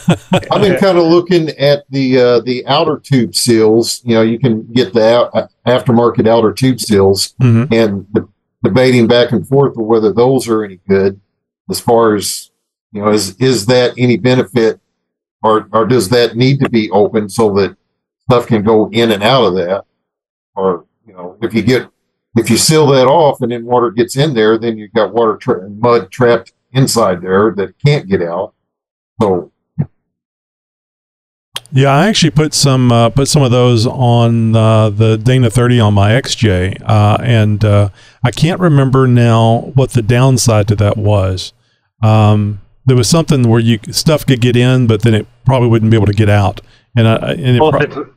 I've been kind of looking at the uh, the outer tube seals. You know, you can get the out, aftermarket outer tube seals, Mhm. and de- debating back and forth of whether those are any good. As far as you know, is is that any benefit, or or does that need to be open so that stuff can go in and out of that? Or you know, if you get if you seal that off and then water gets in there, then you've got water tra- mud trapped inside there that can't get out. So Yeah, I actually put some uh, put some of those on uh, the Dana 30 on my XJ, uh, and uh, I can't remember now what the downside to that was. Um, there was something where you stuff could get in, but then it probably wouldn't be able to get out. And I and it Well, pro- if it's,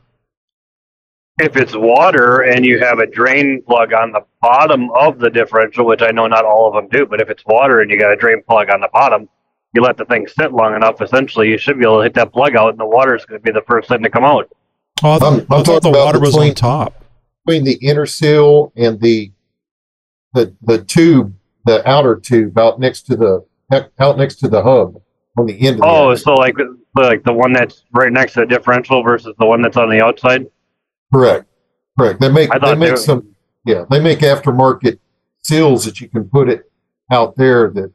if it's water and you have a drain plug on the bottom of the differential, which I know not all of them do, but if it's water and you got a drain plug on the bottom, you let the thing sit long enough, essentially, you should be able to hit that plug out, and the water is going to be the first thing to come out. oh, I, th- I'm- I I'm thought the about water was on between- top. between the inner seal and the the the tube, the outer tube out next to the out next to the hub on the end of the Oh, axle. so like like the one that's right next to the differential versus the one that's on the outside. Correct, correct. They make they they make were- some yeah they make aftermarket seals that you can put it out there that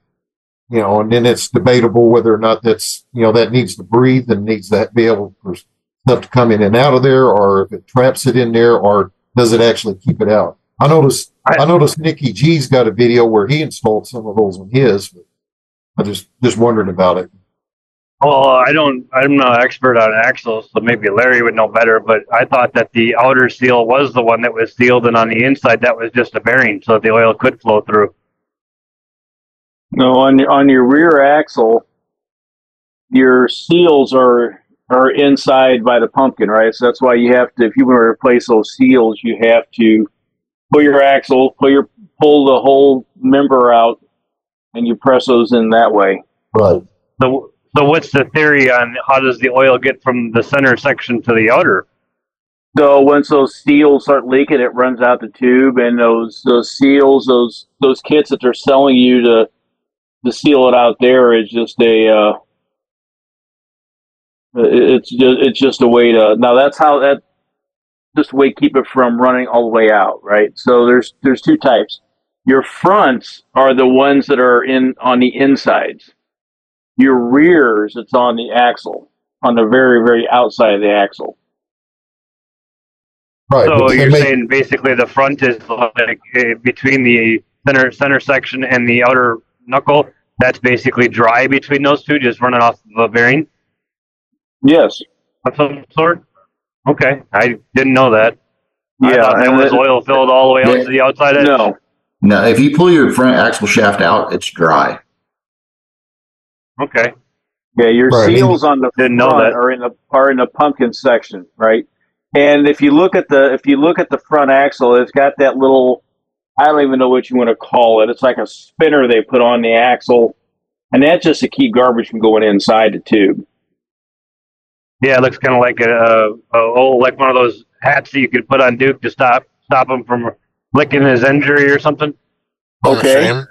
you know, and then it's debatable whether or not that's you know that needs to breathe and needs to be able for stuff to come in and out of there, or if it traps it in there, or does it actually keep it out? I noticed I, I noticed Nicky G's got a video where he installed some of those on his. But I just just wondering about it. Well, I don't. I'm not an expert on axles, so maybe Larry would know better. But I thought that the outer seal was the one that was sealed, and on the inside that was just a bearing, so that the oil could flow through. No, on your, on your rear axle, your seals are are inside by the pumpkin, right? So that's why you have to, if you want to replace those seals, you have to pull your axle, pull your pull the whole member out, and you press those in that way. Right. So, so what's the theory on how does the oil get from the center section to the outer? So once those seals start leaking, it runs out the tube, and those those seals, those those kits that they're selling you to to seal it out there is just a uh, it's just it's just a way to now that's how that just a way to keep it from running all the way out, right? So there's there's two types. Your fronts are the ones that are in on the insides. Your rears, it's on the axle, on the very very outside of the axle. Right. So you're make... saying basically the front is like uh, between the center center section and the outer knuckle. That's basically dry between those two, just running off the bearing. Yes. Of some sort. Okay, I didn't know that. Yeah, I and it was oil filled all the way out to the outside edge. No, no. If you pull your front axle shaft out, it's dry. Okay. Yeah, your right. seals on the Didn't front know that. are in the are in the pumpkin section, right? And if you look at the if you look at the front axle, it's got that little I don't even know what you want to call it. It's like a spinner they put on the axle, and that's just to keep garbage from going inside the tube. Yeah, it looks kind of like a, a, a oh, like one of those hats that you could put on Duke to stop stop him from licking his injury or something. Oh, okay.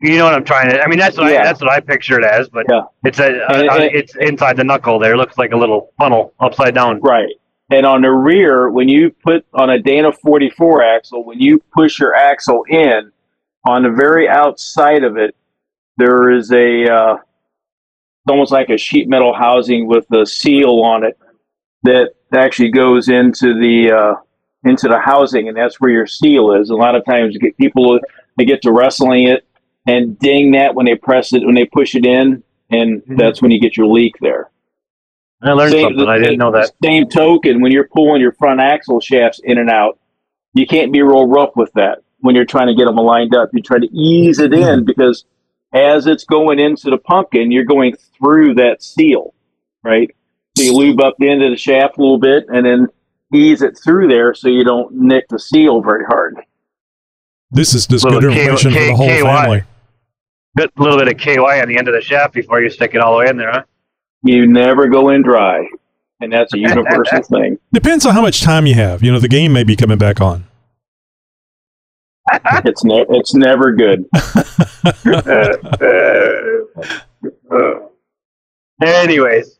You know what I'm trying to. I mean, that's what Yeah. I, that's what I picture it as, but Yeah. it's a And uh, it's inside the knuckle. There, it looks like a little funnel upside down. Right. And on the rear, when you put on a Dana 44 axle, when you push your axle in, on the very outside of it, there is a uh, almost like a sheet metal housing with a seal on it that actually goes into the uh, into the housing, and that's where your seal is. A lot of times, you get people they get to wrestling it and ding that when they press it when they push it in, and mm-hmm. that's when you get your leak there. I learned something. I didn't know that. Same token, when you're pulling your front axle shafts in and out, you can't be real rough with that when you're trying to get them lined up. You try to ease it in mm-hmm. because as it's going into the pumpkin, you're going through that seal, right? So you lube up the end of the shaft a little bit and then ease it through there so you don't nick the seal very hard. This is just Little good K- information for the whole KY. family. Good little bit of KY on the end of the shaft before you stick it all the way in there, huh? You never go in dry, and that's a universal thing. Depends on how much time you have. You know, the game may be coming back on. It's ne- it's never good. Uh, uh, uh. Anyways,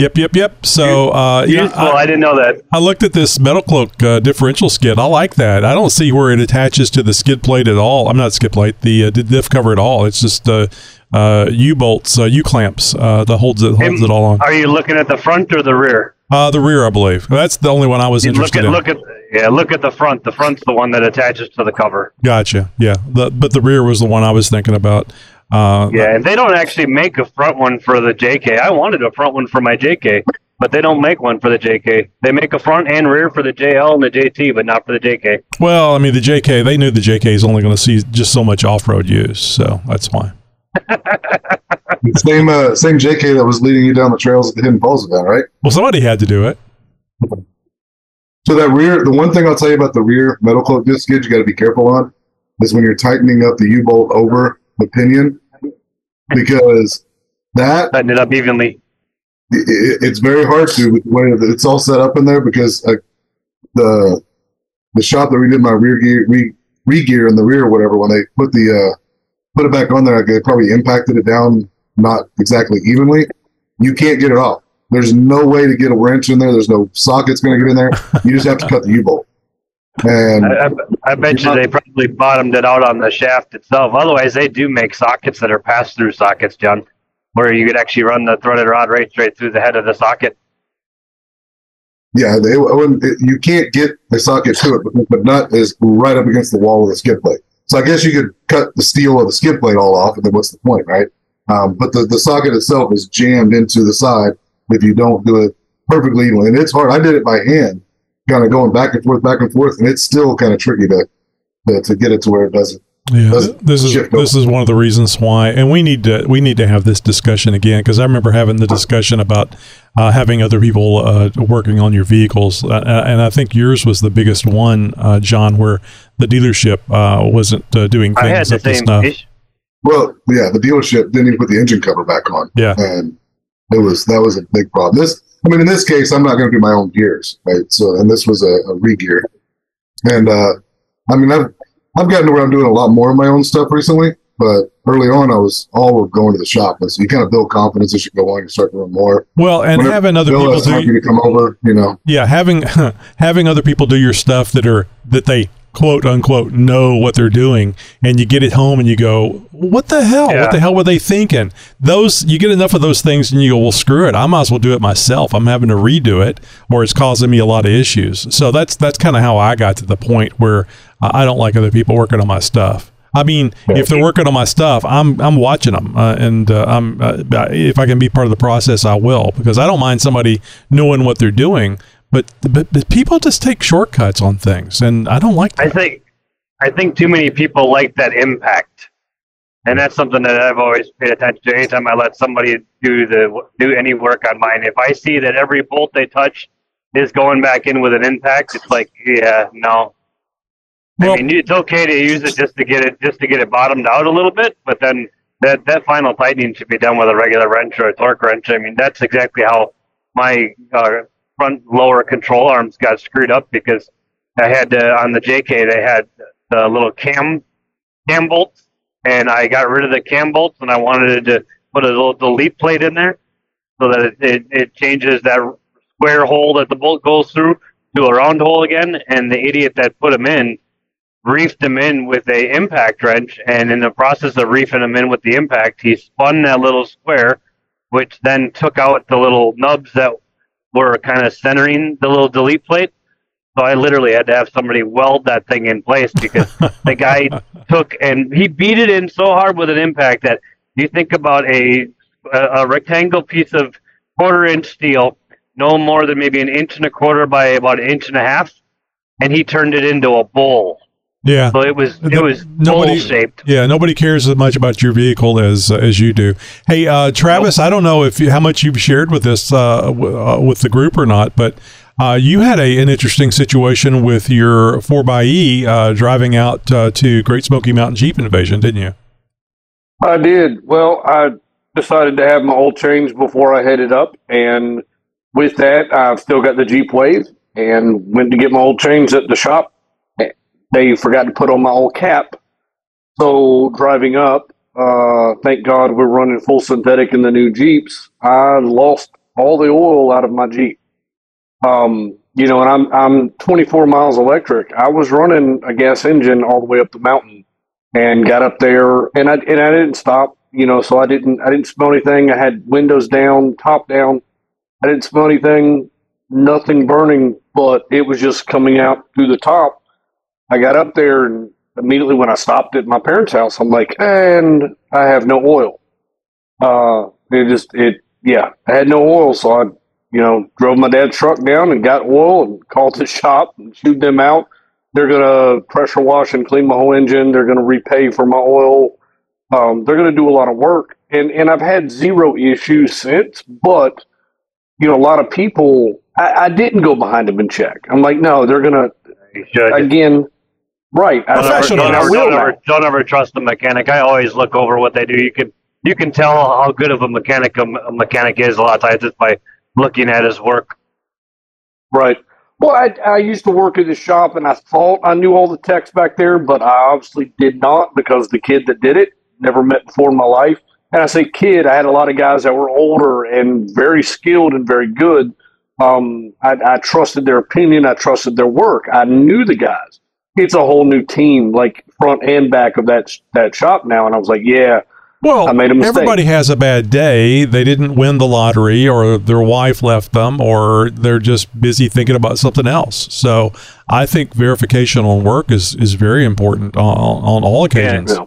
Yep, yep, yep. So, uh, yeah, useful. I, didn't know that. I looked at this MetalCloak uh, differential skid. I like that. I don't see where it attaches to the skid plate at all. I'm not skid plate, the, uh, diff cover at all. It's just uh, uh, U bolts, uh, U clamps uh, that holds it holds it all on. Are you looking at the front or the rear? Uh, the rear, I believe. That's the only one I was You look interested at in. look at yeah, look at the front. The front's the one that attaches to the cover. Gotcha. Yeah, the, but the rear was the one I was thinking about. Uh, Yeah, and they don't actually make a front one for the JK. I wanted a front one for my JK, but they don't make one for the JK. They make a front and rear for the JL and the JT, but not for the JK. Well, I mean, the JK, they knew the JK is only going to see just so much off road use, so that's why. Same uh, same JK that was leading you down the trails at the Hidden Falls event, right? Well, somebody had to do it. So that rear, the one thing I'll tell you about the rear metal cloak diff skid you got to be careful on is when you're tightening up the U-bolt over the pinion, because that Tighten it up evenly. it, it's very hard to with the way it's all set up in there because uh, the the shop that we did my rear gear re, re gear in the rear or whatever when they put the uh, put it back on there they probably impacted it down not exactly evenly. You can't get it off. There's no way to get a wrench in there. There's no sockets going to get in there. You just have to cut the u-bolt and I, I, I bet you they probably bottomed it out on the shaft itself. Otherwise, they do make sockets that are pass-through sockets, John, where you could actually run the threaded rod right straight through the head of the socket. Yeah, they you can't get the socket to it but the nut is right up against the wall of the skid plate. So I guess you could cut the steel of the skid plate all off, and then what's the point, right? Um, but the, the socket itself is jammed into the side if you don't do it perfectly evenly. And it's hard. I did it by hand, kind of going back and forth, back and forth, and it's still kind of tricky to, to to get it to where it doesn't Yeah, this is this is one of the reasons why, and we need to we need to have this discussion again because I remember having the discussion about uh, having other people uh, working on your vehicles, uh, and I think yours was the biggest one, uh, John, where the dealership uh, wasn't uh, doing I things up to snuff. issue. Well, yeah, the dealership didn't even put the engine cover back on. Yeah. And it was that was a big problem. This I mean in this case I'm not gonna do my own gears, right? So and this was a, a re gear. And uh I mean I've I've gotten to where I'm doing a lot more of my own stuff recently, but early on I was all were going to the shop. And so you kind of build confidence as you go on, you start doing more. Well, and Whenever having other people do you to come over, you know. yeah having having other people do your stuff that are that they quote unquote know what they're doing and you get it home and you go what the hell? What the hell were they thinking? Those you get enough of those things and you go well screw it. I might as well do it myself. I'm having to redo it or it's causing me a lot of issues. So that's that's kind of how i got to the point where i I don't like other people working on my stuff. I mean, if they're working on my stuff, I'm I'm watching them, uh, and uh, I'm uh, if I can be part of the process, I will because I don't mind somebody knowing what they're doing. But, but but people just take shortcuts on things, and I don't like that. I think I think too many people like that impact, and that's something that I've always paid attention to. Anytime I let somebody do the do any work on mine, if I see that every bolt they touch is going back in with an impact, it's like, yeah, no. Well- I mean, it's okay to use it just to get it just to get it bottomed out a little bit, but then that that final tightening should be done with a regular wrench or a torque wrench. I mean, that's exactly how my uh, front lower control arms got screwed up because I had uh, on the JK they had the little cam cam bolts, and I got rid of the cam bolts, and I wanted to put a little delete plate in there so that it, it, it changes that square hole that the bolt goes through to a round hole again. And the idiot that put them in reefed them in with a impact wrench, and in the process of reefing them in with the impact, he spun that little square, which then took out the little nubs that were kind of centering the little delete plate. So I literally had to have somebody weld that thing in place because the guy took and he beat it in so hard with an impact that you think about a a, a rectangle piece of quarter inch steel, no more than maybe an inch and a quarter by about an inch and a half, and he turned it into a bowl. Yeah. So it was it The- was nobody- shaped. Yeah, nobody cares as much about your vehicle as uh, as you do. Hey, uh, Travis, I don't know if you, how much you've shared with this uh, w- uh, with the group or not, but uh, you had a, an interesting situation with your 4xE uh, driving out uh, to Great Smoky Mountain Jeep Invasion, didn't you? I did. Well, I decided to have my oil changed before I headed up, and with that, I've still got the Jeep Wave, and went to get my old changed at the shop. They forgot to put on my old cap, so driving up, uh, thank God we're running full synthetic in the new Jeeps. I lost all the oil out of my Jeep. Um, you know, and I'm I'm 24 miles electric. I was running a gas engine all the way up the mountain and got up there and I and I didn't stop, you know, so I didn't I didn't smell anything. I had windows down, top down. I didn't smell anything, nothing burning, but it was just coming out through the top. I got up there and immediately when I stopped at my parents' house, I'm like, and I have no oil. Uh it just it yeah, I had no oil, so I you know, drove my dad's truck down and got oil and called the shop and chewed them out. They're gonna pressure wash and clean my whole engine. They're gonna repay for my oil. Um, they're gonna do a lot of work, and and I've had zero issues since. But you know, a lot of people, I, I didn't go behind them and check. I'm like, no, they're gonna You should. again, right? I, Don't ever, Professional. don't, ever, don't, ever, don't ever trust the mechanic. I always look over what they do. You can you can tell how good of a mechanic a, a mechanic is a lot of times just by looking at his work. Right. Well, I, I used to work at the shop, and I thought I knew all the techs back there, but I obviously did not because the kid that did it never met before in my life. And I say kid, I had a lot of guys that were older and very skilled and very good. Um, I, I trusted their opinion. I trusted their work. I knew the guys. It's a whole new team, like front and back of that that shop now. And I was like, yeah, Well, I made a mistake. everybody has a bad day. They didn't win the lottery, or their wife left them, or they're just busy thinking about something else. So, I think verification on work is is very important on, on all occasions. Yeah.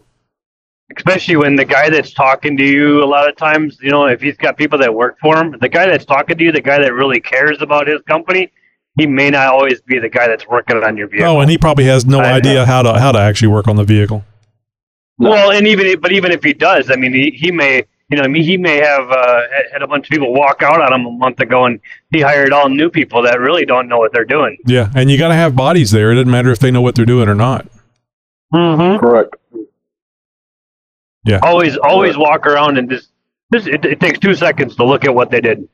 especially when the guy that's talking to you a lot of times you know if he's got people that work for him the guy that's talking to you the guy that really cares about his company he may not always be the guy that's working on your vehicle Oh, and he probably has no I- idea how to how to actually work on the vehicle. well and even but even if he does i mean he, he may you know I mean, he may have uh, had- had a bunch of people walk out on him a month ago and he hired all new people that really don't know what they're doing Yeah, and you got to have bodies there. It doesn't matter if they know what they're doing or not. mm-hmm. Correct. Yeah. always always walk around and just just it, it takes two seconds to look at what they did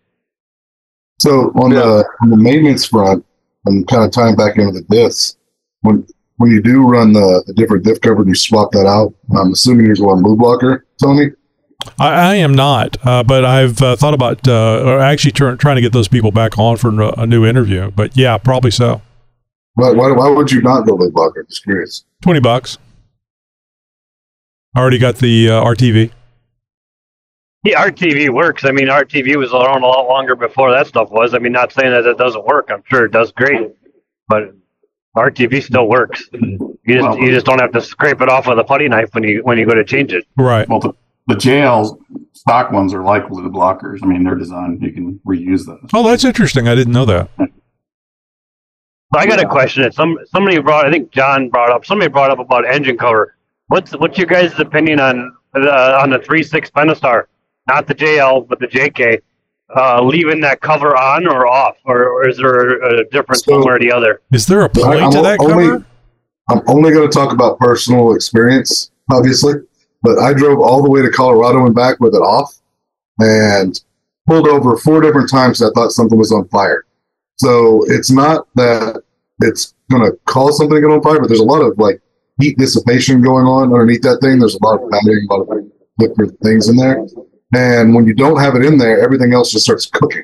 So on the on the maintenance front, and kind of tying back into the diffs, when when you do run the, the different diff cover and you swap that out, I'm assuming you're going blue blocker, Tony. I, I am not, uh, but I've uh, thought about uh, or actually tr- trying to get those people back on for a new interview. But yeah, probably so. Why, why, why would you not go blue blocker? Just curious. Twenty bucks. I already got the uh, RTV. Yeah, RTV works. I mean, RTV was around a lot longer before that stuff was. I mean, not saying that it doesn't work. I'm sure it does great, but RTV still works. You just Well- you just don't have to scrape it off with a putty knife when you when you go to change it. Right. Well, the, the JLs stock ones are like blue blockers. I mean, they're designed you can reuse those. Oh, that's interesting. I didn't know that. So I got a question. That some somebody brought. I think John brought up. Somebody brought up about engine cover. What's what's your guys' opinion on uh, on the three six Pentastar, not the JL but the JK? Uh, leaving that cover on or off, or, or is there a difference So- one way or the other? Is there a point I'm to that only, cover? I'm only going to talk about personal experience, obviously, but I drove all the way to Colorado and back with it off and pulled over four different times. I thought something was on fire. So it's not that it's going to cause something to get on fire, but there's a lot of like heat dissipation going on underneath that thing. There's a lot of padding, a lot of liquid things in there. And when you don't have it in there, everything else just starts cooking.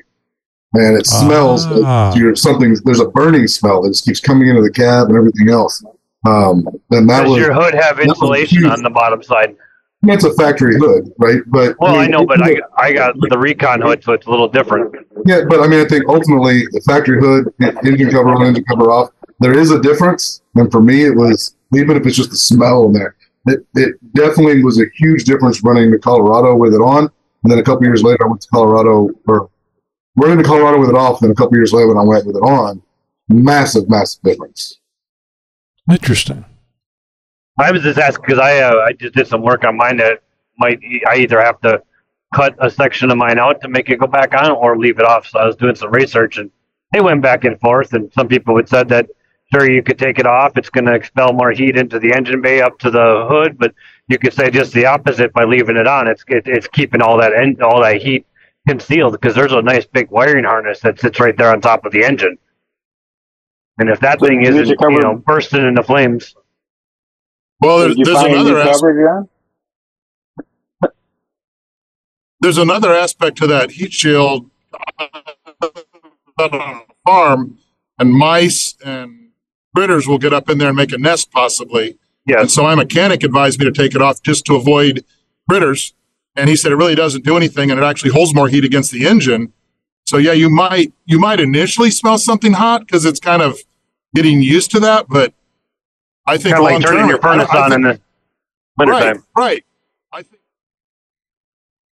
And it smells Ah. like you're something, there's a burning smell that just keeps coming into the cab and everything else. Um, and that Does was, your hood have insulation on the bottom side? that's a factory hood, right? But Well, I mean, know, but I I got the Recon hood, so it's a little different. Yeah, but I mean, I think ultimately the factory hood, engine cover on, engine cover off, there is a difference. And for me, it was even if it's just the smell in there, it, it definitely was a huge difference running to Colorado with it on. And then a couple years later, I went to Colorado or running to Colorado with it off. Then a couple years later, when I went with it on, massive, massive difference. Interesting. I was just asking because I uh, I just did some work on mine that might I either have to cut a section of mine out to make it go back on or leave it off. So I was doing some research and they went back and forth. And some people had said that sure you could take it off. It's going to expel more heat into the engine bay up to the hood, but you could say just the opposite by leaving it on. It's it, it's keeping all that en- all that heat concealed because there's a nice big wiring harness that sits right there on top of the engine. And if that So thing isn't cover- you know bursting into flames. Well, there, Did you there's find a new another as- cover, John? there's another aspect to that heat shield on a farm, and mice and critters will get up in there and make a nest possibly. And so my mechanic advised me to take it off just to avoid critters. And he said it really doesn't do anything, and it actually holds more heat against the engine. So yeah, you might you might initially smell something hot because it's kind of getting used to that, but I think Kind of like turning your furnace I- I on in the wintertime. right, right.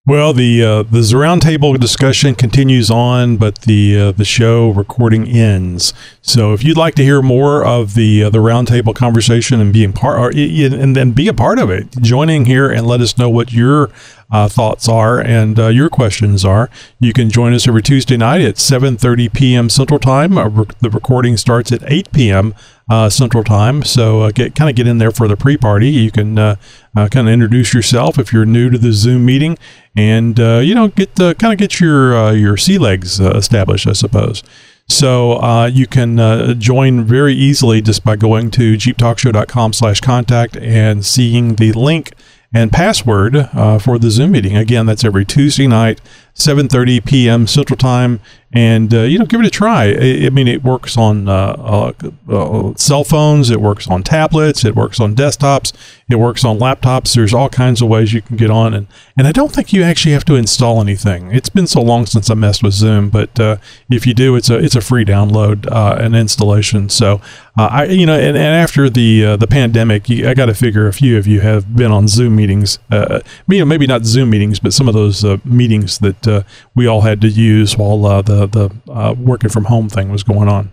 Well, the uh, the roundtable discussion continues on, but the uh, the show recording ends. So, if you'd like to hear more of the uh, the roundtable conversation and being part, or, and then be a part of it, joining here and let us know what your uh, thoughts are and uh, your questions are. You can join us every Tuesday night at 7:30 p.m. Central Time. Uh, rec- the recording starts at 8 p.m. Uh, Central Time. So, uh, get kind of get in there for the pre-party. You can uh, kind of introduce yourself if you're new to the Zoom meeting, and you know get kind of get your your sea legs established, I suppose. So uh, you can uh, join very easily just by going to jeeptalkshow.com slash contact and seeing the link and password uh, for the Zoom meeting. Again, that's every Tuesday night, 7:30 p.m. Central Time, and uh, you know, give it a try. I, I mean, it works on uh, uh, uh, cell phones, it works on tablets, it works on desktops, it works on laptops. There's all kinds of ways you can get on, and and I don't think you actually have to install anything. It's been so long since I messed with Zoom, but uh, if you do, it's a it's a free download uh, and installation. So I you know, and, and after the the pandemic, you, I got to figure a few of you have been on Zoom meetings. You know, maybe not Zoom meetings, but some of those meetings that uh, we all had to use while uh, the the uh, working from home thing was going on.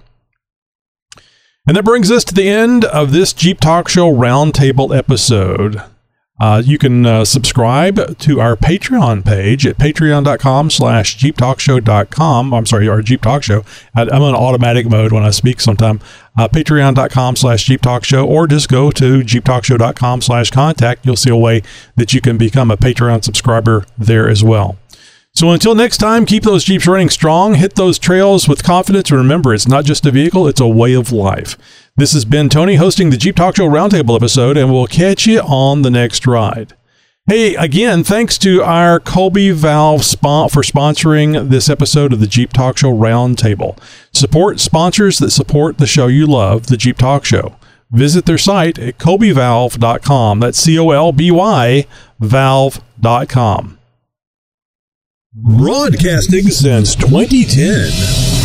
And that brings us to the end of this Jeep Talk Show Roundtable episode. Uh, you can uh, subscribe to our Patreon page at patreon.com slash jeeptalkshow.com. I'm sorry, our Jeep Talk Show. I, I'm on automatic mode when I speak sometime. Uh, patreon.com slash Jeep Talk Show, or just go to jeeptalkshow.com slash contact. You'll see a way that you can become a Patreon subscriber there as well. So until next time, keep those Jeeps running strong, hit those trails with confidence, and remember, it's not just a vehicle, it's a way of life. This has been Tony hosting the Jeep Talk Show Roundtable episode, and we'll catch you on the next ride. Hey, again, thanks to our Colby Valve spot for sponsoring this episode of the Jeep Talk Show Roundtable. Support sponsors that support the show you love, the Jeep Talk Show. Visit their site at colbyvalve.com. That's C O L B Y valve.com. Broadcasting since 2010.